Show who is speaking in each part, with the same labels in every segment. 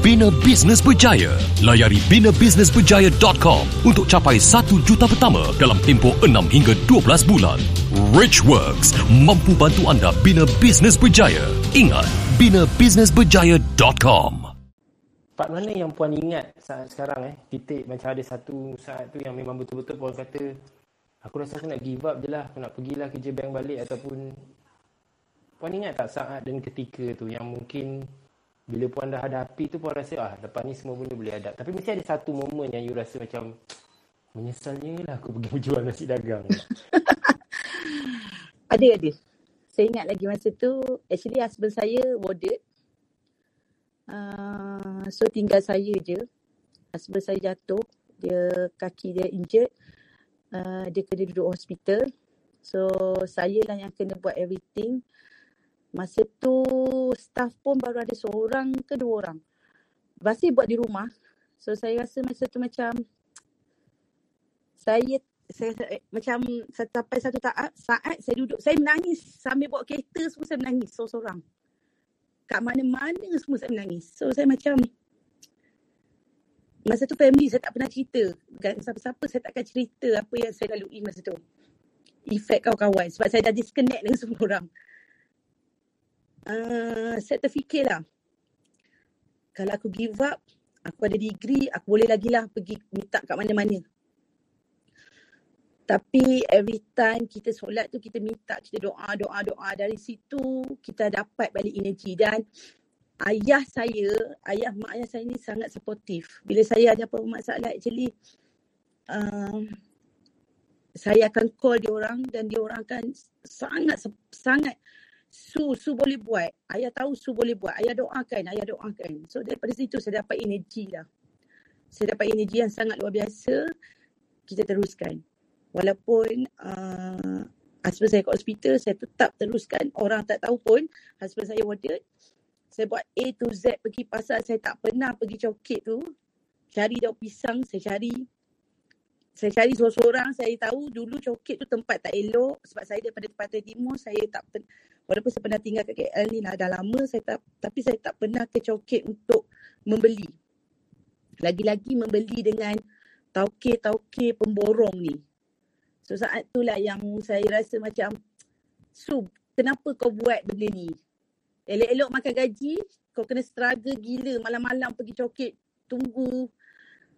Speaker 1: bina bisnes berjaya. Layari binabusinessberjaya.com untuk capai 1 juta pertama dalam tempoh 6 hingga 12 bulan. Rich Works mampu bantu anda bina bisnes berjaya. Ingat, binabusinessberjaya.com.
Speaker 2: Part mana yang puan ingat saat sekarang eh titik macam ada satu saat tu yang memang betul-betul puan kata aku rasa aku nak give up je lah aku nak pergilah kerja bank balik ataupun puan ingat tak saat dan ketika tu yang mungkin bila puan dah hadapi tu puan rasa ah lepas ni semua benda boleh hadap tapi mesti ada satu momen yang you rasa macam menyesalnya lah aku pergi berjual nasi dagang
Speaker 3: Ada, ada. Saya ingat lagi masa tu, actually husband saya warded. Uh, so tinggal saya je. Husband saya jatuh. Dia kaki dia injured. Uh, dia kena duduk hospital. So saya lah yang kena buat everything. Masa tu staff pun baru ada seorang ke dua orang. Masih buat di rumah. So saya rasa masa tu macam saya saya, saya macam sampai satu saat, saat saya duduk saya menangis sambil bawa kereta semua saya menangis seorang-seorang. Kat mana-mana semua saya menangis. So saya macam masa tu family saya tak pernah cerita. Dengan siapa-siapa saya takkan cerita apa yang saya lalui masa tu. Efek kawan-kawan sebab saya dah disconnect dengan semua orang. Uh, saya terfikirlah kalau aku give up, aku ada degree, aku boleh lagi lah pergi minta kat mana-mana. Tapi every time kita solat tu kita minta, kita doa, doa, doa. Dari situ kita dapat balik energi. Dan ayah saya, ayah mak ayah saya ni sangat supportive. Bila saya ada apa masalah actually, um, saya akan call dia orang dan dia orang akan sangat, sangat Su, Su boleh buat. Ayah tahu Su boleh buat. Ayah doakan, ayah doakan. So daripada situ saya dapat energi lah. Saya dapat energi yang sangat luar biasa. Kita teruskan. Walaupun uh, husband saya kat hospital, saya tetap teruskan. Orang tak tahu pun husband saya warded. Saya buat A to Z pergi pasar. Saya tak pernah pergi coket tu. Cari daun pisang, saya cari. Saya cari seorang-seorang. Saya tahu dulu coket tu tempat tak elok. Sebab saya daripada Pantai Timur, saya tak pernah. Walaupun saya pernah tinggal kat KL ni lah, dah lama. Saya tak, tapi saya tak pernah ke coket untuk membeli. Lagi-lagi membeli dengan tauke-tauke pemborong ni. So saat tu lah yang saya rasa macam Su, kenapa kau buat benda ni? Elok-elok makan gaji, kau kena struggle gila malam-malam pergi coket, tunggu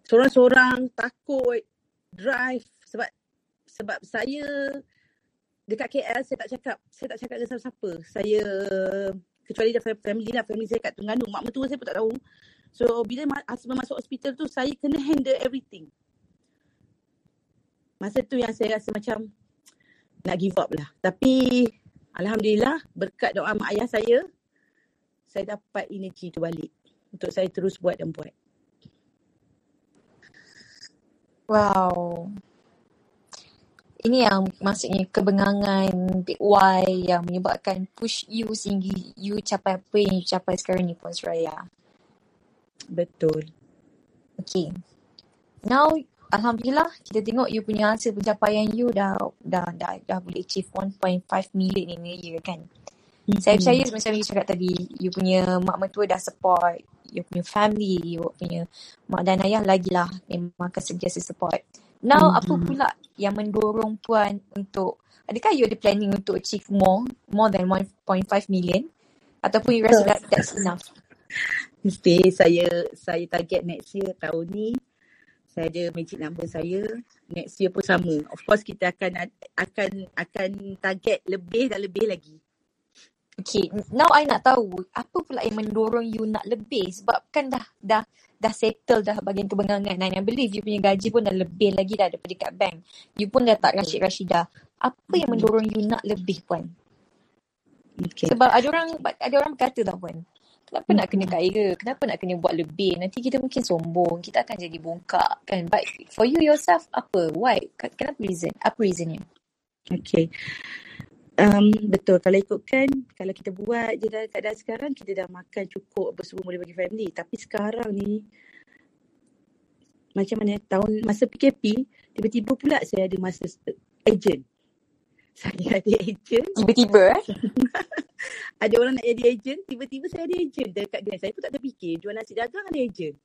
Speaker 3: seorang-seorang, takut, drive sebab sebab saya dekat KL saya tak cakap saya tak cakap dengan siapa-siapa. Saya kecuali dia family lah, family saya kat Terengganu, mak mertua saya pun tak tahu. So bila husband masuk hospital tu saya kena handle everything. Masa tu yang saya rasa macam nak give up lah. Tapi Alhamdulillah berkat doa mak ayah saya, saya dapat energi tu balik untuk saya terus buat dan buat.
Speaker 4: Wow. Ini yang maksudnya kebengangan Big Y yang menyebabkan push you sehingga you capai apa yang you capai sekarang ni Puan Suraya.
Speaker 3: Betul.
Speaker 4: Okay. Now, Alhamdulillah kita tengok you punya hasil pencapaian you dah dah dah, dah boleh achieve 1.5 million in a year kan. Mm-hmm. Saya percaya macam you cakap tadi, you punya mak mertua dah support, you punya family, you punya mak dan ayah lagi lah memang akan sentiasa support. Now, mm-hmm. apa pula yang mendorong puan untuk, adakah you ada planning untuk achieve more, more than 1.5 million? Ataupun you rasa that, that's enough?
Speaker 3: Mesti saya saya target next year tahun ni saya ada magic number saya next year pun sama of course kita akan akan akan target lebih dan lebih lagi
Speaker 4: Okay, now I nak tahu apa pula yang mendorong you nak lebih sebab kan dah dah dah settle dah bagian kebengangan and I believe you punya gaji pun dah lebih lagi dah daripada kat bank. You pun dah tak rasyid-rasyidah. Apa yang mendorong you nak lebih puan?
Speaker 3: Okay.
Speaker 4: Sebab ada orang ada orang berkata tau puan. Kenapa nak kena kaya? Kenapa nak kena buat lebih? Nanti kita mungkin sombong. Kita akan jadi bongkak kan. But for you yourself, apa? Why? Kenapa reason? Apa reasonnya?
Speaker 3: Okay. Um, betul. Kalau ikutkan, kalau kita buat je dalam keadaan sekarang, kita dah makan cukup apa semua boleh bagi family. Tapi sekarang ni, macam mana tahun masa PKP, tiba-tiba pula saya ada masa agent. Saya ada agent.
Speaker 4: Tiba-tiba eh?
Speaker 3: ada orang nak jadi agent, tiba-tiba saya ada agent dekat dia. Saya pun tak terfikir, jual nasi dagang ada agent.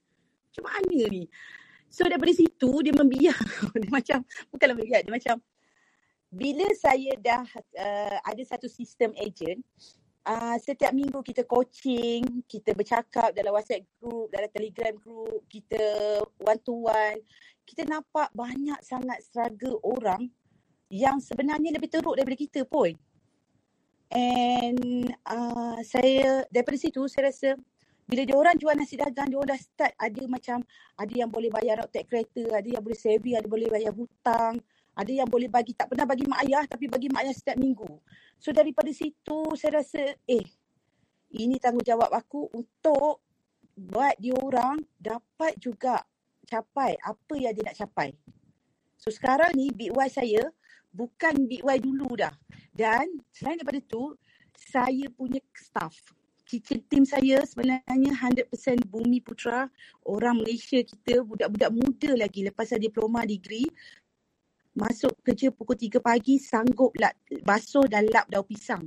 Speaker 3: Macam mana ni? So daripada situ, dia membiar. dia macam, bukanlah membiar, dia macam, bila saya dah uh, ada satu sistem agent, uh, setiap minggu kita coaching, kita bercakap dalam WhatsApp group, dalam Telegram group, kita one to one, kita nampak banyak sangat struggle orang yang sebenarnya lebih teruk daripada kita pun. And uh, saya daripada situ saya rasa bila dia orang jual nasi dagang, dia orang dah start ada macam ada yang boleh bayar road kereta, ada yang boleh saving, ada boleh bayar hutang, ada yang boleh bagi, tak pernah bagi mak ayah tapi bagi mak ayah setiap minggu. So daripada situ saya rasa eh ini tanggungjawab aku untuk buat dia orang dapat juga capai apa yang dia nak capai. So sekarang ni Big saya bukan Big dulu dah. Dan selain daripada tu saya punya staff kitchen team saya sebenarnya 100% Bumi Putra orang Malaysia kita budak-budak muda lagi lepas ada diploma degree masuk kerja pukul 3 pagi sanggup lap, basuh dan lap daun pisang.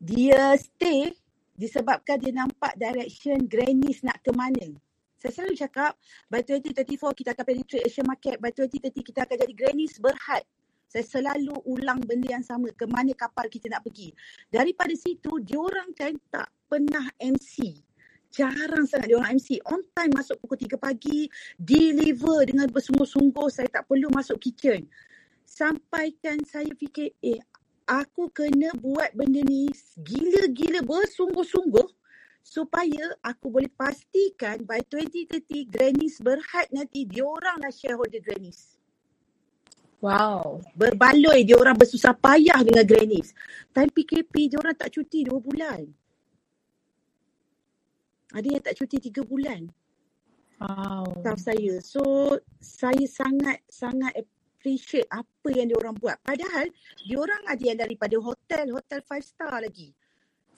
Speaker 3: Dia stay disebabkan dia nampak direction Grannies nak ke mana. Saya selalu cakap by 2034 kita akan penetrate Asian market. By 2030 kita akan jadi Grannies berhad. Saya selalu ulang benda yang sama ke mana kapal kita nak pergi. Daripada situ, diorang kan tak pernah MC jarang sangat dia orang MC. On time masuk pukul 3 pagi, deliver dengan bersungguh-sungguh. Saya tak perlu masuk kitchen. Sampaikan saya fikir, eh aku kena buat benda ni gila-gila bersungguh-sungguh supaya aku boleh pastikan by 2030 Grannies berhad nanti diorang lah shareholder Grannies.
Speaker 4: Wow.
Speaker 3: Berbaloi dia orang bersusah payah dengan Grannies. Time PKP dia orang tak cuti 2 bulan. Ada yang tak cuti tiga bulan.
Speaker 4: Wow.
Speaker 3: Staff saya. So, saya sangat-sangat appreciate apa yang diorang buat. Padahal, diorang ada yang daripada hotel, hotel five star lagi.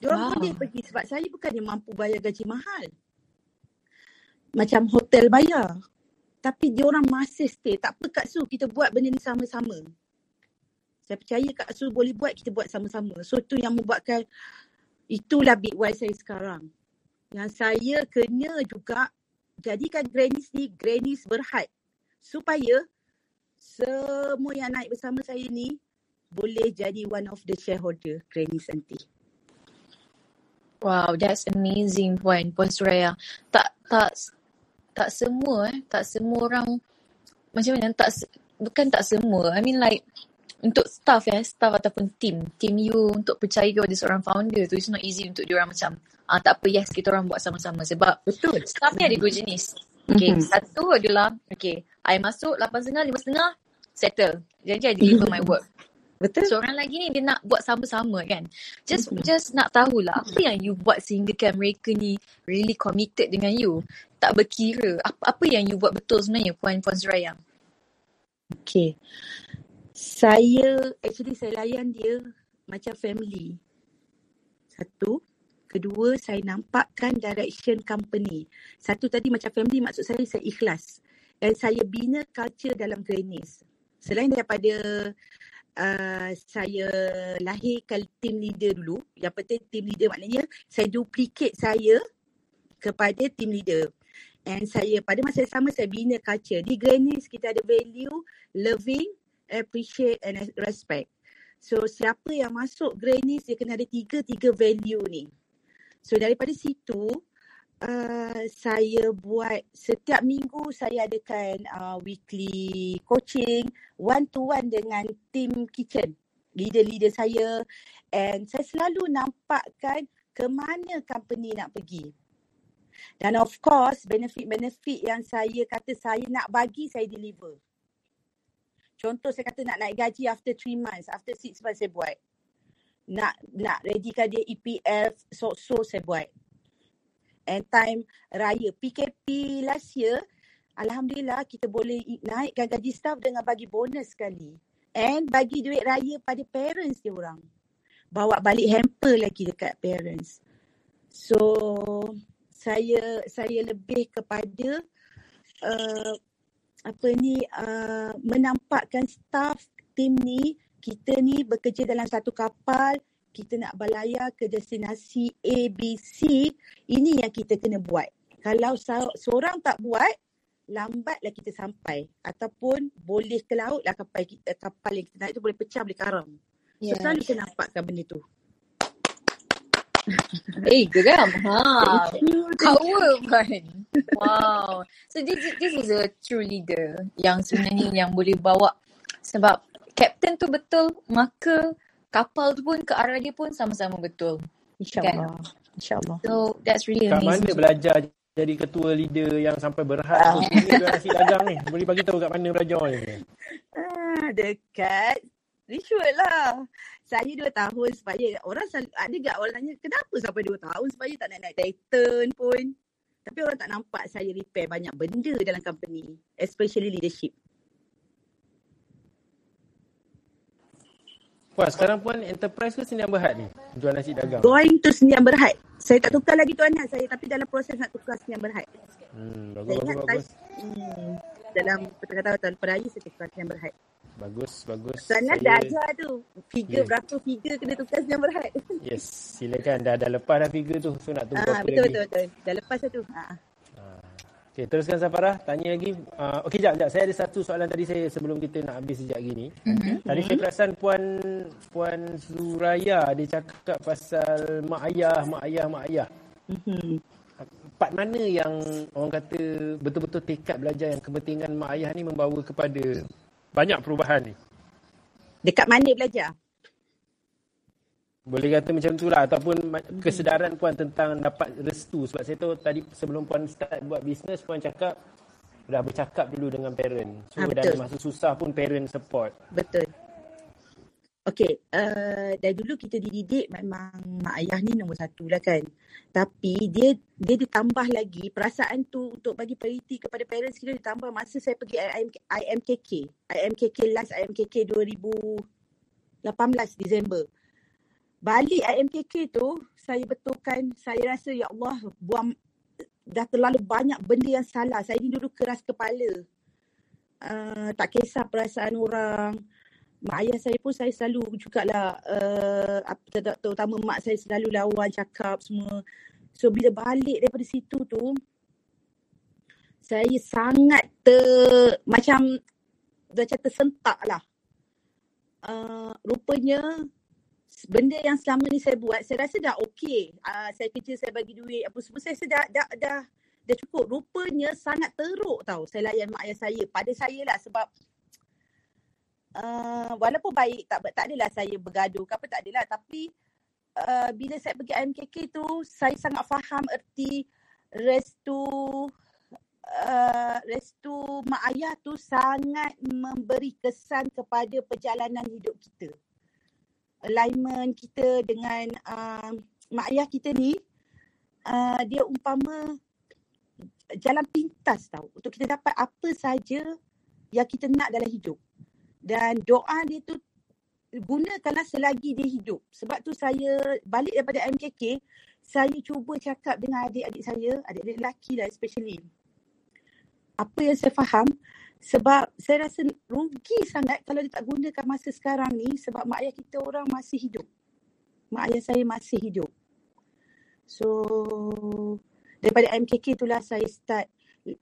Speaker 3: Diorang wow. boleh pergi sebab saya bukan yang mampu bayar gaji mahal. Macam hotel bayar. Tapi diorang masih stay. Tak apa Kak Su, kita buat benda ni sama-sama. Saya percaya Kak Su boleh buat, kita buat sama-sama. So, tu yang membuatkan itulah big Y saya sekarang yang saya kena juga jadikan Grannies ni Grannies berhad supaya semua yang naik bersama saya ni boleh jadi one of the shareholder Grannies nanti.
Speaker 4: Wow, that's amazing Puan, Puan Suraya. Tak tak tak semua eh, tak semua orang macam mana tak bukan tak semua. I mean like untuk staff ya, staff ataupun team, team you untuk percaya kepada seorang founder tu it's not easy untuk diorang macam ah tak apa yes kita orang buat sama-sama sebab
Speaker 3: betul
Speaker 4: staff ni ada dua jenis. Okay, mm-hmm. satu adalah okay, I masuk 8.30, 5.30 settle. Janji I deliver my work.
Speaker 3: Betul.
Speaker 4: Seorang lagi ni dia nak buat sama-sama kan. Just mm-hmm. just nak tahulah apa yang you buat sehingga mereka ni really committed dengan you. Tak berkira apa apa yang you buat betul sebenarnya Puan Puan Suraya.
Speaker 3: Okay. Saya actually saya layan dia macam family. Satu. Kedua, saya nampakkan direction company. Satu tadi macam family, maksud saya saya ikhlas. Dan saya bina culture dalam Grannies. Selain daripada uh, saya lahirkan team leader dulu. Yang penting team leader maknanya saya duplicate saya kepada team leader. And saya pada masa yang sama saya bina culture. Di Grannies kita ada value, loving, appreciate and respect. So siapa yang masuk Grannies dia kena ada tiga-tiga value ni. So daripada situ uh, saya buat setiap minggu saya adakan uh, weekly coaching one to one dengan team kitchen leader-leader saya and saya selalu nampakkan ke mana company nak pergi. Dan of course, benefit-benefit yang saya kata saya nak bagi, saya deliver. Contoh saya kata nak naik gaji after 3 months, after 6 months saya buat. Nak nak readykan dia EPF, so-so saya buat. And time raya PKP last year, Alhamdulillah kita boleh naikkan gaji staff dengan bagi bonus sekali. And bagi duit raya pada parents dia orang. Bawa balik hamper lagi dekat parents. So saya saya lebih kepada uh, apa ni uh, menampakkan staff tim ni kita ni bekerja dalam satu kapal kita nak berlayar ke destinasi A, B, C ini yang kita kena buat kalau seorang tak buat lambatlah kita sampai ataupun boleh ke laut lah kapal kita kapal yang kita naik tu boleh pecah boleh karam yeah. so selalu kita nampakkan benda tu
Speaker 4: Eh, geram. Ha. Power kan. Wow. So this, this is a true leader yang sebenarnya yang boleh bawa sebab captain tu betul maka kapal tu pun ke arah dia pun sama-sama betul.
Speaker 3: InsyaAllah. Kan? InsyaAllah.
Speaker 4: So that's really
Speaker 2: kat
Speaker 4: amazing.
Speaker 2: Kat mana belajar jadi ketua leader yang sampai berhad ah. ni nasi dagang ni? Boleh bagi tahu kat mana belajar ni?
Speaker 3: Ah, dekat Ritual lah. Saya dua tahun supaya orang selalu, ada gak orang tanya kenapa sampai dua tahun supaya tak nak naik Titan pun. Tapi orang tak nampak saya repair banyak benda dalam company. Especially leadership.
Speaker 2: Puan, sekarang Puan enterprise ke Senian Berhad ni? Jual nasi dagang.
Speaker 3: Going to Senian Berhad. Saya tak tukar lagi tuan saya tapi dalam proses nak tukar Senian Berhad.
Speaker 2: Hmm, bagus, saya bagus, bagus.
Speaker 3: Hmm, dalam pertengah tahun peraya saya tukar Senian Berhad.
Speaker 2: Bagus, bagus.
Speaker 3: Sana saya... dah ajar tu. Figure yeah. berapa figure kena tukar yang berhad.
Speaker 2: Yes, silakan. Dah dah lepas dah figure tu. So nak tunggu
Speaker 3: ha,
Speaker 2: apa
Speaker 3: betul,
Speaker 2: lagi.
Speaker 3: Betul, betul, Dah lepas tu. Ha.
Speaker 2: Okay, teruskan Safarah. Tanya lagi. Uh, Okey, jap, jap. Saya ada satu soalan tadi saya sebelum kita nak habis sejak gini. Mm-hmm. Tadi saya perasan Puan Puan Suraya dia cakap pasal mak ayah, mak ayah, mak ayah. Mm-hmm. Part mana yang orang kata betul-betul tekad belajar yang kepentingan mak ayah ni membawa kepada banyak perubahan ni?
Speaker 3: Dekat mana belajar?
Speaker 2: Boleh kata macam tu lah ataupun kesedaran puan tentang dapat restu sebab saya tahu tadi sebelum puan start buat bisnes puan cakap dah bercakap dulu dengan parent. So ha, dari masa susah pun parent support.
Speaker 3: Betul. Okay, uh, dari dulu kita dididik memang mak ayah ni nombor satu lah kan. Tapi dia dia ditambah lagi perasaan tu untuk bagi priority kepada parents kita ditambah masa saya pergi IM, IMKK. IMKK last IMKK 2018 Disember. Balik IMKK tu saya betulkan saya rasa ya Allah buang dah terlalu banyak benda yang salah. Saya ni dulu keras kepala. Uh, tak kisah perasaan orang mak ayah saya pun saya selalu jugalah uh, terutama mak saya selalu lawan cakap semua. So bila balik daripada situ tu saya sangat ter, macam macam tersentak lah. Uh, rupanya benda yang selama ni saya buat saya rasa dah okey. Uh, saya kerja saya bagi duit apa semua saya rasa dah, dah, dah, dah cukup. Rupanya sangat teruk tau saya layan mak ayah saya. Pada saya lah sebab uh, walaupun baik tak tak adalah saya bergaduh ke apa tak adalah tapi uh, bila saya pergi IMKK tu saya sangat faham erti restu uh, restu mak ayah tu sangat memberi kesan kepada perjalanan hidup kita alignment kita dengan uh, mak ayah kita ni uh, dia umpama jalan pintas tau untuk kita dapat apa saja yang kita nak dalam hidup dan doa dia tu gunakanlah selagi dia hidup. Sebab tu saya balik daripada MKK, saya cuba cakap dengan adik-adik saya, adik-adik lelaki lah especially. Apa yang saya faham, sebab saya rasa rugi sangat kalau dia tak gunakan masa sekarang ni sebab mak ayah kita orang masih hidup. Mak ayah saya masih hidup. So, daripada MKK itulah saya start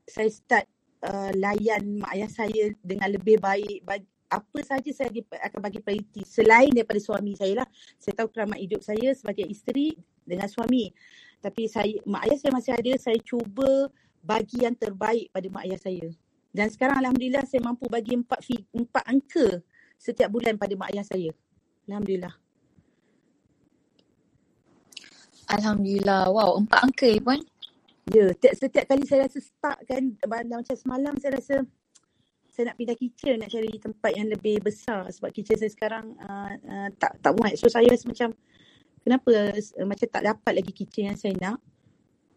Speaker 3: saya start uh, layan mak ayah saya dengan lebih baik bagi, apa saja saya akan bagi prioriti selain daripada suami saya lah. Saya tahu keramat hidup saya sebagai isteri dengan suami. Tapi saya mak ayah saya masih ada, saya cuba bagi yang terbaik pada mak ayah saya. Dan sekarang alhamdulillah saya mampu bagi empat empat angka setiap bulan pada mak ayah saya. Alhamdulillah.
Speaker 4: Alhamdulillah. Wow, empat angka ya Puan.
Speaker 3: Ya, setiap, setiap kali saya rasa stuck kan, macam semalam saya rasa saya nak pindah kitchen, nak cari tempat yang lebih besar sebab kitchen saya sekarang uh, uh, tak tak muat. So saya rasa macam kenapa uh, macam tak dapat lagi kitchen yang saya nak.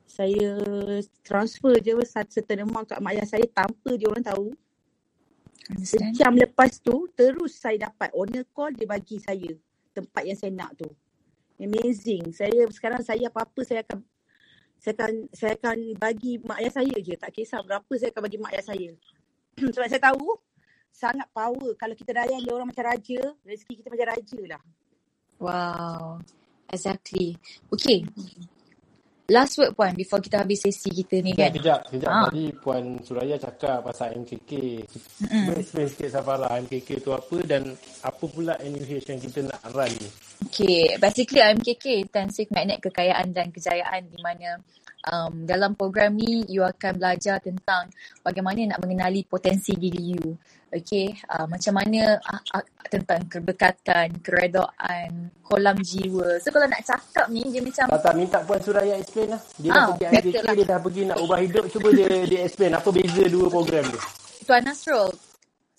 Speaker 3: Saya transfer je satu certain amount kat mak ayah saya tanpa dia orang tahu.
Speaker 4: Understand?
Speaker 3: Sejam lepas tu terus saya dapat owner call dia bagi saya tempat yang saya nak tu. Amazing. Saya sekarang saya apa-apa saya akan saya akan saya akan bagi mak ayah saya je. Tak kisah berapa saya akan bagi mak ayah saya. Sebab saya tahu sangat power kalau kita layan dia orang macam raja, rezeki kita macam raja lah.
Speaker 4: Wow. Exactly. Okay. Last word Puan before kita habis sesi kita ni kan.
Speaker 2: kejap, kejap.
Speaker 4: Ah.
Speaker 2: Tadi Puan Suraya cakap pasal MKK. Explain sikit Safara MKK tu apa dan apa pula NUH yang kita nak run ni.
Speaker 4: Okay, basically MKK Intensive Magnet Kekayaan dan Kejayaan di mana um, dalam program ni you akan belajar tentang bagaimana nak mengenali potensi diri you. Okay, uh, macam mana uh, uh, tentang keberkatan, keredaan, kolam jiwa. So kalau nak cakap ni dia macam
Speaker 2: Tak, tak minta Puan Suraya explain lah. Dia
Speaker 4: Ah,
Speaker 2: dah pergi MKK,
Speaker 4: lah.
Speaker 2: dia dah pergi nak ubah hidup. Cuba dia dia explain apa beza dua program tu.
Speaker 4: Tuan Nasrul,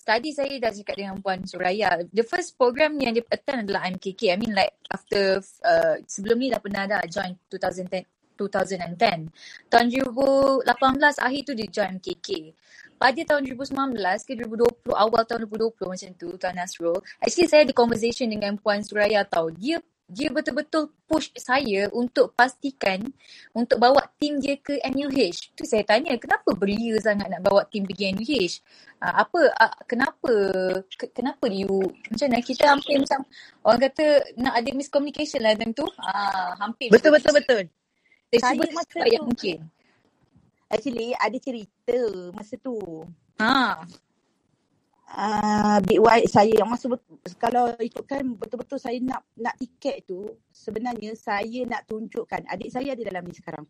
Speaker 4: tadi saya dah cakap dengan Puan Suraya, the first program yang dia attend adalah MKK. I mean like after, uh, sebelum ni dah pernah dah join 2010, 2010. Tahun 2018 akhir tu dia join MKK. Pada tahun 2019 ke 2020, awal tahun 2020 macam tu, Tuan Nasrul, actually saya ada conversation dengan Puan Suraya tau. Dia dia betul-betul push saya untuk pastikan untuk bawa tim dia ke NUH. Tu saya tanya, kenapa belia sangat nak bawa tim pergi NUH? Uh, apa, uh, kenapa, ke, kenapa you, macam mana, kita hampir macam, orang kata nak ada miscommunication lah time tu. Ah, hampir
Speaker 3: Betul betul betul.
Speaker 4: Saya
Speaker 3: masa
Speaker 4: cakap yang
Speaker 3: tu-
Speaker 4: mungkin.
Speaker 3: Actually ada cerita masa tu.
Speaker 4: Ha,
Speaker 3: Uh, Big White saya yang masa kalau ikutkan betul-betul saya nak nak tiket tu sebenarnya saya nak tunjukkan adik saya ada dalam ni sekarang.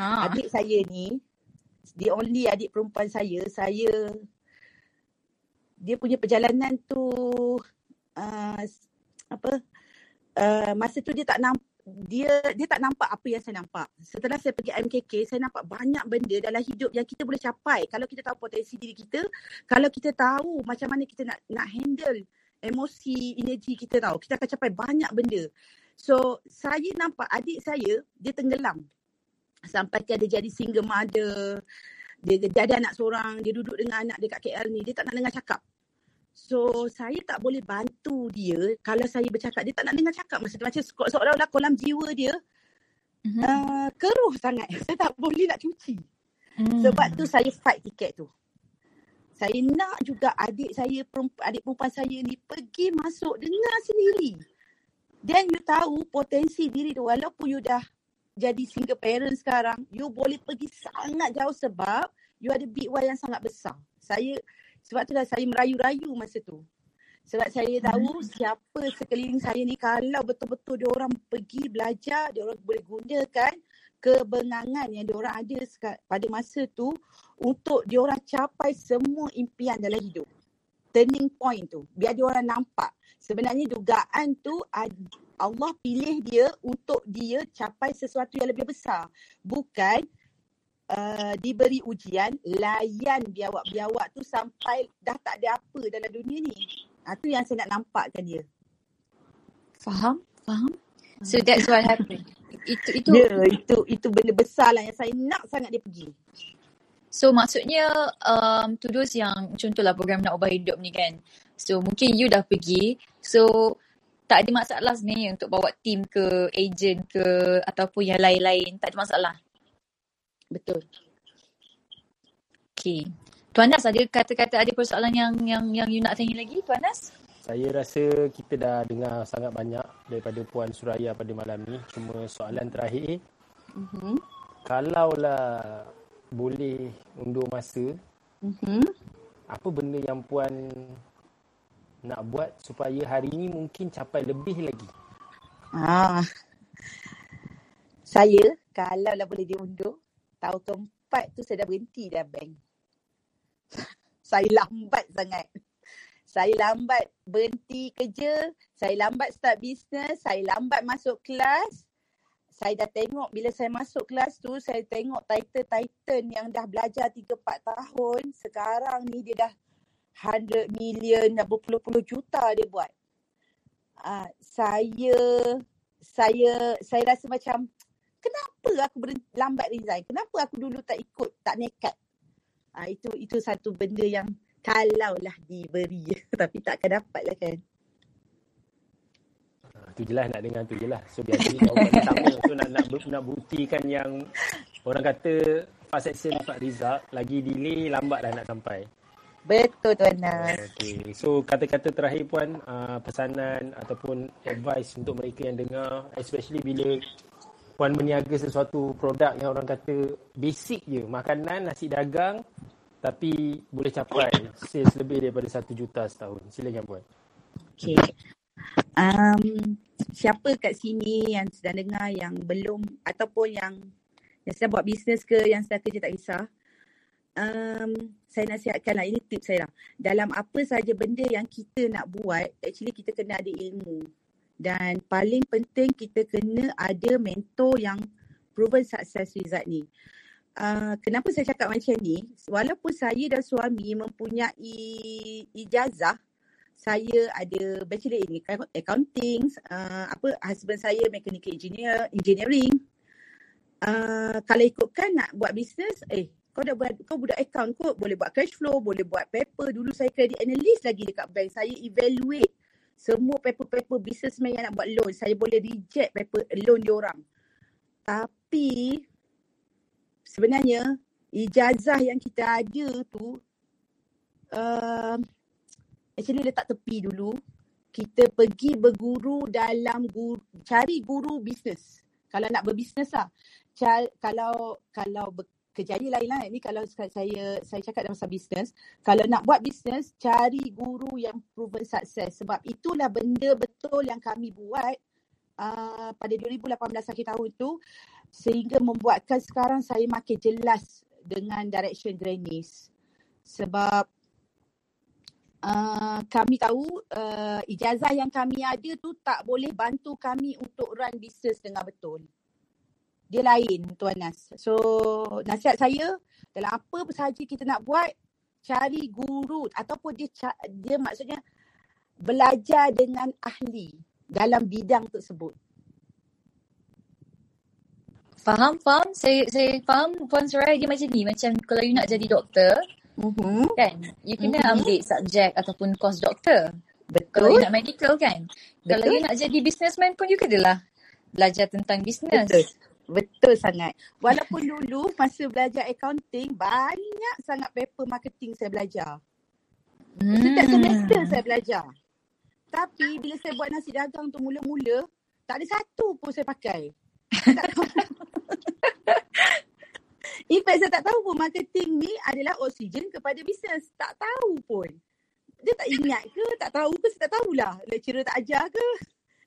Speaker 4: ha.
Speaker 3: Adik saya ni the only adik perempuan saya saya dia punya perjalanan tu uh, apa uh, masa tu dia tak nampak dia dia tak nampak apa yang saya nampak. Setelah saya pergi MKK, saya nampak banyak benda dalam hidup yang kita boleh capai. Kalau kita tahu potensi diri kita, kalau kita tahu macam mana kita nak nak handle emosi, energi kita tahu, kita akan capai banyak benda. So, saya nampak adik saya dia tenggelam. Sampai dia jadi single mother. Dia, dia ada anak seorang, dia duduk dengan anak dia kat KL ni, dia tak nak dengar cakap. So saya tak boleh bantu dia kalau saya bercakap dia tak nak dengar cakap masa macam se- seolah-olah kolam jiwa dia
Speaker 4: Mhm.
Speaker 3: uh, keruh sangat. Saya tak boleh nak cuci.
Speaker 4: Hmm.
Speaker 3: Sebab tu saya fight tiket tu. Saya nak juga adik saya perempuan, adik perempuan saya ni pergi masuk dengar sendiri. Then you tahu potensi diri tu walaupun you dah jadi single parent sekarang, you boleh pergi sangat jauh sebab you ada big Y yang sangat besar. Saya sebab tu dah saya merayu-rayu masa tu. Sebab saya tahu siapa sekeliling saya ni kalau betul-betul dia orang pergi belajar, dia orang boleh gunakan kebengangan yang dia orang ada pada masa tu untuk dia orang capai semua impian dalam hidup. Turning point tu. Biar dia orang nampak. Sebenarnya dugaan tu Allah pilih dia untuk dia capai sesuatu yang lebih besar. Bukan uh, diberi ujian, layan biawak-biawak tu sampai dah tak ada apa dalam dunia ni. Ha, tu yang saya nak nampakkan dia.
Speaker 4: Faham? Faham? So that's what happened. Itu itu
Speaker 3: Ya, itu itu benda besar lah yang saya nak sangat dia pergi.
Speaker 4: So maksudnya um, to those yang contohlah program nak ubah hidup ni kan. So mungkin you dah pergi. So tak ada masalah sebenarnya untuk bawa tim ke agent ke ataupun yang lain-lain. Tak ada masalah.
Speaker 3: Betul.
Speaker 4: Okay. Tuan Nas ada kata-kata ada persoalan yang yang yang you nak tanya lagi Tuan Nas?
Speaker 2: Saya rasa kita dah dengar sangat banyak daripada Puan Suraya pada malam ni. Cuma soalan terakhir,
Speaker 3: Mm-hmm.
Speaker 2: kalaulah boleh undur masa,
Speaker 3: Mm-hmm.
Speaker 2: apa benda yang Puan nak buat supaya hari ni mungkin capai lebih lagi?
Speaker 3: Ah. Saya kalau lah boleh diundur, tahun keempat tu saya dah berhenti dah bank. saya lambat sangat. Saya lambat berhenti kerja, saya lambat start bisnes, saya lambat masuk kelas. Saya dah tengok bila saya masuk kelas tu, saya tengok titan-titan yang dah belajar 3-4 tahun. Sekarang ni dia dah 100 million, dah berpuluh-puluh juta dia buat. Uh, saya saya saya rasa macam kenapa aku berhenti, lambat resign? Kenapa aku dulu tak ikut, tak nekat? Uh, itu itu satu benda yang kalaulah diberi tapi tak akan dapat lah kan.
Speaker 2: Ah, tu je lah nak dengar tu je lah. So biasanya jawapan sama. So nak, nak, nak buktikan yang orang kata fast action dapat result, lagi delay lambat lah nak sampai.
Speaker 3: Betul Tuan Nas.
Speaker 2: Okay. So kata-kata terakhir Puan, uh, pesanan ataupun advice untuk mereka yang dengar, especially bila Puan meniaga sesuatu produk yang orang kata basic je, makanan, nasi dagang, tapi boleh capai sales lebih daripada satu juta setahun. Silakan Puan.
Speaker 3: Okay. Um, siapa kat sini yang sedang dengar yang belum ataupun yang yang sedang buat bisnes ke, yang sedang kerja tak kisah, um, saya nasihatkan lah, ini tips saya lah. Dalam apa saja benda yang kita nak buat, actually kita kena ada ilmu. Dan paling penting kita kena ada mentor yang proven success result ni. Uh, kenapa saya cakap macam ni? Walaupun saya dan suami mempunyai ijazah, saya ada bachelor in accounting, uh, apa husband saya mechanical engineer, engineering. Uh, kalau ikutkan nak buat bisnes, eh kau dah buat kau budak account kot boleh buat cash flow boleh buat paper dulu saya credit analyst lagi dekat bank saya evaluate semua paper-paper businessman yang nak buat loan saya boleh reject paper loan dia orang. Tapi sebenarnya ijazah yang kita ada tu uh, actually letak tepi dulu. Kita pergi berguru dalam guru, cari guru bisnes kalau nak berbisnes lah. Kalau kalau kerjaya lain lah. Ini kalau saya saya cakap dalam bisnes, kalau nak buat bisnes, cari guru yang proven sukses. Sebab itulah benda betul yang kami buat uh, pada 2018 akhir tahun tu sehingga membuatkan sekarang saya makin jelas dengan direction Grannies. Sebab uh, kami tahu uh, ijazah yang kami ada tu tak boleh bantu kami untuk run bisnes dengan betul dia lain Tuan Nas. So nasihat saya dalam apa sahaja kita nak buat cari guru ataupun dia dia maksudnya belajar dengan ahli dalam bidang tersebut.
Speaker 4: Faham, faham. Saya saya faham Puan Surai dia macam ni. Macam kalau you nak jadi doktor, uh-huh. kan? You kena uh-huh. ambil subjek ataupun course doktor. Betul. Kalau you nak medical kan? Betul. Kalau you nak jadi businessman pun you kenalah belajar tentang bisnes.
Speaker 3: Betul. Betul sangat. Walaupun dulu masa belajar accounting, banyak sangat paper marketing saya belajar. Hmm. Setiap semester saya belajar. Tapi bila saya buat nasi dagang tu mula-mula, tak ada satu pun saya pakai. In fact, saya tak tahu pun marketing ni adalah oksigen kepada bisnes. Tak tahu pun. Dia tak ingat ke, tak tahu ke, saya tak tahulah. Lecturer tak ajar ke.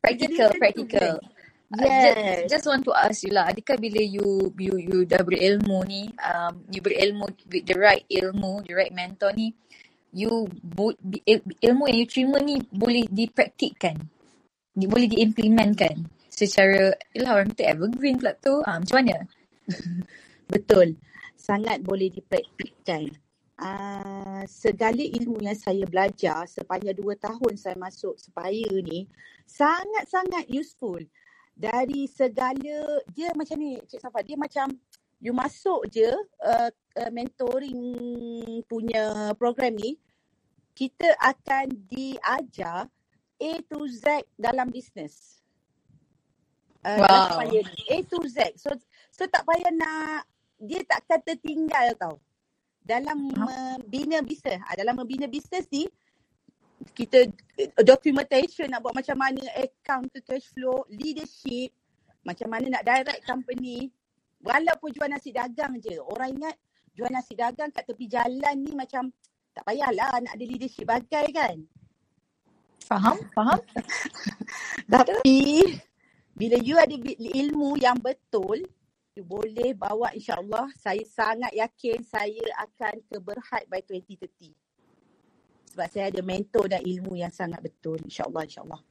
Speaker 4: Practical, practical. Tu,
Speaker 3: Yes.
Speaker 4: Just, just want to ask you lah, adakah bila you you you dah berilmu ni, um, you berilmu with the right ilmu, the right mentor ni, you ilmu yang you terima ni boleh dipraktikkan, di, boleh diimplementkan secara, ialah orang kata evergreen pula tu, uh, macam mana?
Speaker 3: Betul, sangat boleh dipraktikkan. Uh, segala ilmu yang saya belajar sepanjang dua tahun saya masuk sepaya ni sangat-sangat useful dari segala dia macam ni Cik Safa dia macam you masuk je uh, uh, mentoring punya program ni kita akan diajar A to Z dalam bisnes. Uh,
Speaker 4: wow.
Speaker 3: A to Z. So so tak payah nak dia takkan tertinggal tau. Dalam membina bisnes. Uh, dalam membina bisnes ni kita eh, documentation nak buat macam mana account ke cash flow, leadership, macam mana nak direct company. Walaupun jual nasi dagang je, orang ingat jual nasi dagang kat tepi jalan ni macam tak payahlah nak ada leadership bagai kan.
Speaker 4: Faham, faham.
Speaker 3: Tapi bila you ada ilmu yang betul, you boleh bawa insyaAllah saya sangat yakin saya akan ke Berhad by 2030. Sebab saya ada mentor dan ilmu yang sangat betul. InsyaAllah, insyaAllah.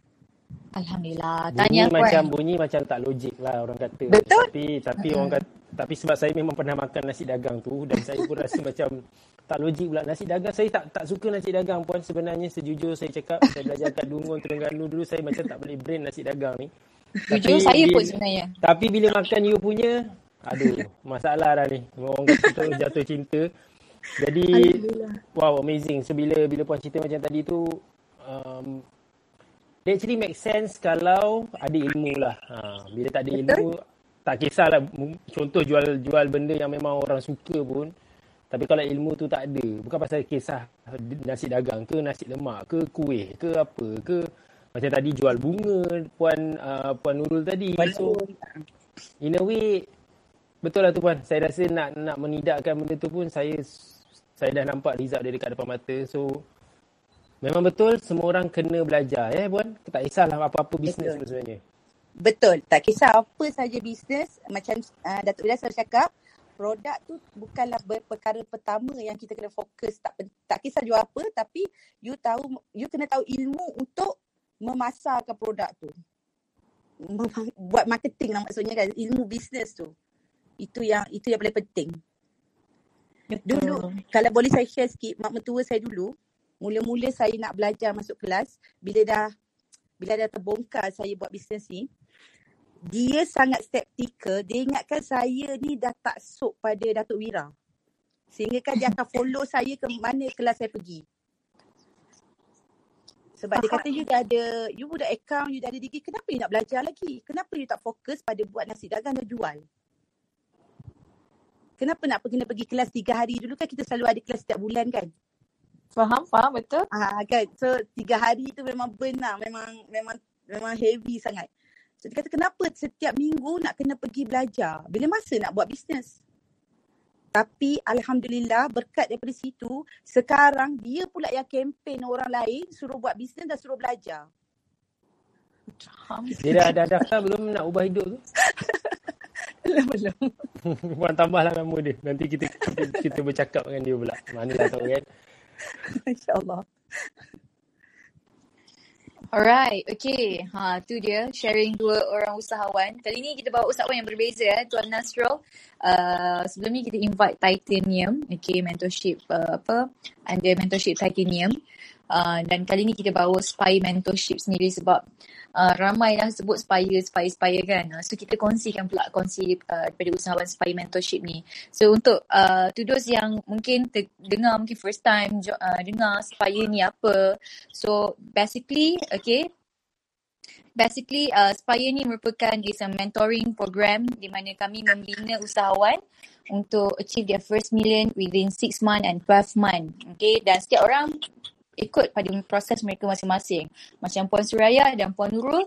Speaker 4: Alhamdulillah.
Speaker 2: Bunyi
Speaker 4: Tanya aku
Speaker 2: macam
Speaker 4: kan.
Speaker 2: bunyi macam tak logik lah orang kata.
Speaker 3: Betul.
Speaker 2: Tapi tapi orang kata tapi sebab saya memang pernah makan nasi dagang tu dan saya pun rasa macam tak logik pula nasi dagang saya tak tak suka nasi dagang puan sebenarnya sejujur saya cakap saya belajar kat Dungun Terengganu dulu saya macam tak boleh brain nasi dagang ni.
Speaker 4: Jujur saya pun sebenarnya.
Speaker 2: Tapi bila makan you punya aduh masalah dah ni. Orang kata terus jatuh cinta. Jadi wow amazing. So bila bila puan cerita macam tadi tu um, It actually make sense kalau ada ilmu lah. Ha, bila tak ada ilmu, tak kisahlah. Contoh jual jual benda yang memang orang suka pun. Tapi kalau ilmu tu tak ada, bukan pasal kisah nasi dagang ke, nasi lemak ke, kuih ke apa ke. Macam tadi jual bunga, Puan uh, Puan Nurul tadi. So, in a way, betul lah tu Puan. Saya rasa nak nak menidakkan benda tu pun, saya saya dah nampak result dia dekat depan mata. So, Memang betul semua orang kena belajar ya Puan. Tak kisahlah apa-apa bisnes pun sebenarnya.
Speaker 3: Betul. Tak kisah apa saja bisnes. Macam uh, Datuk Ida selalu cakap, produk tu bukanlah perkara pertama yang kita kena fokus. Tak, tak kisah jual apa, tapi you tahu, you kena tahu ilmu untuk memasarkan produk tu. Buat marketing lah maksudnya kan. Ilmu bisnes tu. Itu yang itu yang paling penting. Dulu, kalau boleh saya share sikit, mak mentua saya dulu, mula-mula saya nak belajar masuk kelas, bila dah bila dah terbongkar saya buat bisnes ni, dia sangat skeptikal. Dia ingatkan saya ni dah tak sok pada Datuk Wira. Sehingga kan dia akan follow saya ke mana kelas saya pergi. Sebab dia kata you dah ada, you dah account, you dah ada degree, kenapa you nak belajar lagi? Kenapa you tak fokus pada buat nasi dagang dan jual? Kenapa nak pergi, pergi kelas tiga hari dulu kan kita selalu ada kelas setiap bulan kan?
Speaker 4: Faham, faham betul.
Speaker 3: Ah kan. So tiga hari tu memang burn lah. Memang memang memang heavy sangat. So dia kata kenapa setiap minggu nak kena pergi belajar? Bila masa nak buat bisnes? Tapi Alhamdulillah berkat daripada situ, sekarang dia pula yang kempen orang lain suruh buat bisnes dan suruh belajar.
Speaker 4: Faham.
Speaker 2: Dia dah ada daftar belum nak ubah hidup tu?
Speaker 3: Belum, belum.
Speaker 2: Puan tambahlah nama dia. Nanti kita kita, kita bercakap dengan dia pula. Manalah tahu kan.
Speaker 3: InsyaAllah.
Speaker 4: Alright, okay. Ha, tu dia sharing dua orang usahawan. Kali ni kita bawa usahawan yang berbeza eh, Tuan Nasrul. Uh, sebelum ni kita invite Titanium, okay, mentorship uh, apa, under mentorship Titanium. Uh, dan kali ni kita bawa Spy Mentorship sendiri sebab uh, ramai yang sebut Spire, Spire, Spire kan. Uh, so kita kongsikan pula kongsi uh, daripada usahawan Spy Mentorship ni. So untuk uh, to those yang mungkin ter- dengar mungkin first time uh, dengar Spire ni apa. So basically, okay, Basically, uh, Spire ni merupakan is a mentoring program di mana kami membina usahawan untuk achieve their first million within 6 month and 12 month. Okay, dan setiap orang ikut pada proses mereka masing-masing. Macam Puan Suraya dan Puan Nurul,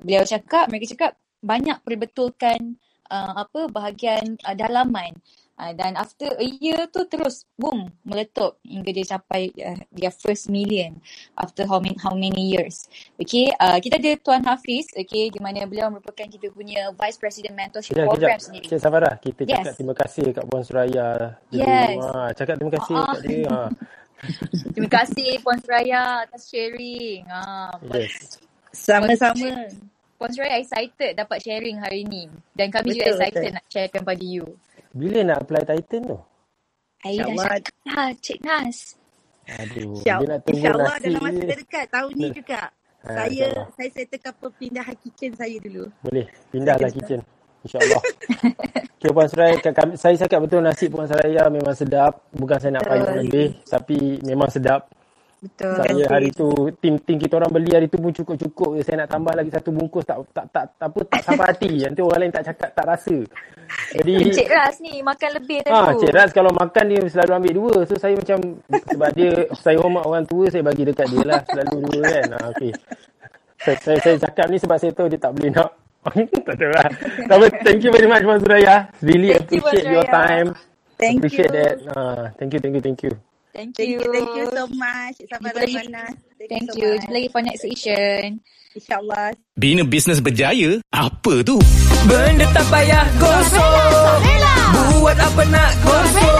Speaker 4: beliau cakap, mereka cakap banyak perbetulkan uh, apa bahagian uh, dalaman. Uh, dan after a year tu terus boom meletup hingga dia capai uh, their first million after how many how many years. Okay, uh, kita ada Tuan Hafiz, okay, di mana beliau merupakan kita punya Vice President Mentorship
Speaker 2: Kejap,
Speaker 4: Program
Speaker 2: kejap.
Speaker 4: sendiri.
Speaker 2: Cik Safarah, kita
Speaker 4: Yes.
Speaker 2: cakap terima kasih kat Puan Suraya. dulu.
Speaker 4: Yes.
Speaker 2: Ha, cakap terima kasih
Speaker 4: Ah, ah.
Speaker 2: kat dia. Ha.
Speaker 4: Terima kasih Puan Suraya atas sharing. Ah, Puan,
Speaker 2: Yes.
Speaker 3: Sama-sama.
Speaker 4: Puan Suraya excited dapat sharing hari ni. Dan kami juga
Speaker 3: Betul,
Speaker 4: excited
Speaker 3: betul.
Speaker 4: nak sharekan pada you.
Speaker 2: Bila nak apply Titan tu?
Speaker 4: Saya dah cakap dah, Cik Nas.
Speaker 2: Aduh, dia
Speaker 3: InsyaAllah,
Speaker 2: nak tunggu
Speaker 3: InsyaAllah
Speaker 2: nasi
Speaker 3: dalam masa
Speaker 2: je.
Speaker 3: terdekat tahun ni juga.
Speaker 2: Ha,
Speaker 3: Saya
Speaker 2: insyaAllah.
Speaker 3: saya settlekan perpindahan kitchen saya dulu.
Speaker 2: Boleh, pindahlah kitchen. InsyaAllah. Okay, Puan Suraya, kami, saya cakap betul nasi Puan Suraya memang sedap. Bukan saya nak payah lebih, tapi memang sedap.
Speaker 4: Betul.
Speaker 2: Saya hari tu, tim-tim kita orang beli hari tu pun cukup-cukup. Saya nak tambah lagi satu bungkus, tak tak tak, tak apa, tak sampai hati. Nanti orang lain tak cakap, tak rasa. Jadi,
Speaker 4: Cik Ras ni makan lebih tadi
Speaker 2: Ah,
Speaker 4: tu.
Speaker 2: Cik Raz kalau makan dia selalu ambil dua. So saya macam sebab dia saya hormat orang tua saya bagi dekat dia lah selalu dua kan. Ah, okay. Saya, saya, saya cakap ni sebab saya tahu dia tak boleh nak. tak tahu lah. Tapi thank you very much Puan Suraya. Really
Speaker 4: Thank you,
Speaker 2: appreciate your
Speaker 4: Suraya.
Speaker 2: time.
Speaker 3: Thank
Speaker 2: appreciate
Speaker 3: you.
Speaker 2: that. Ah, thank you, thank you, thank you.
Speaker 4: Thank
Speaker 3: Thank
Speaker 4: you.
Speaker 3: you, thank you so much. Sabar
Speaker 4: Jumpa lagi. Thank
Speaker 3: so
Speaker 4: you.
Speaker 3: much.
Speaker 4: Jumpa lagi for next session.
Speaker 3: InsyaAllah.
Speaker 5: Bina bisnes berjaya? Apa tu?
Speaker 6: Benda tak payah gosok Buat apa nak gosok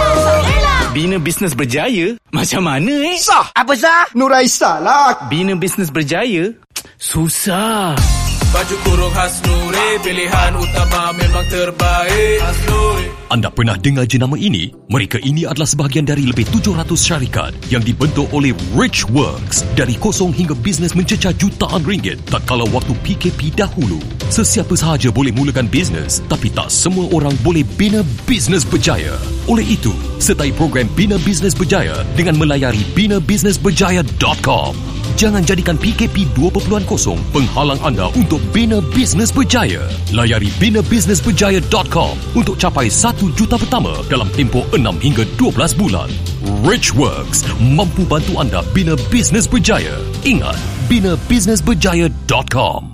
Speaker 5: Bina bisnes berjaya? Macam mana eh?
Speaker 6: Sah. Apa sah?
Speaker 7: Nuraisa lah.
Speaker 5: Bina bisnes berjaya? Susah.
Speaker 6: Baju kurung khas Nuri Pilihan utama memang terbaik Khas Nuri
Speaker 1: Anda pernah dengar jenama ini? Mereka ini adalah sebahagian dari lebih 700 syarikat yang dibentuk oleh Rich Works dari kosong hingga bisnes mencecah jutaan ringgit tak kala waktu PKP dahulu. Sesiapa sahaja boleh mulakan bisnes tapi tak semua orang boleh bina bisnes berjaya. Oleh itu, sertai program Bina Bisnes Berjaya dengan melayari binabusinessberjaya.com. Jangan jadikan PKP 2.0 penghalang anda untuk bina bisnes berjaya. Layari binabusinessberjaya.com untuk capai 1 juta pertama dalam tempoh 6 hingga 12 bulan. Rich Works mampu bantu anda bina bisnes berjaya. Ingat, binabusinessberjaya.com.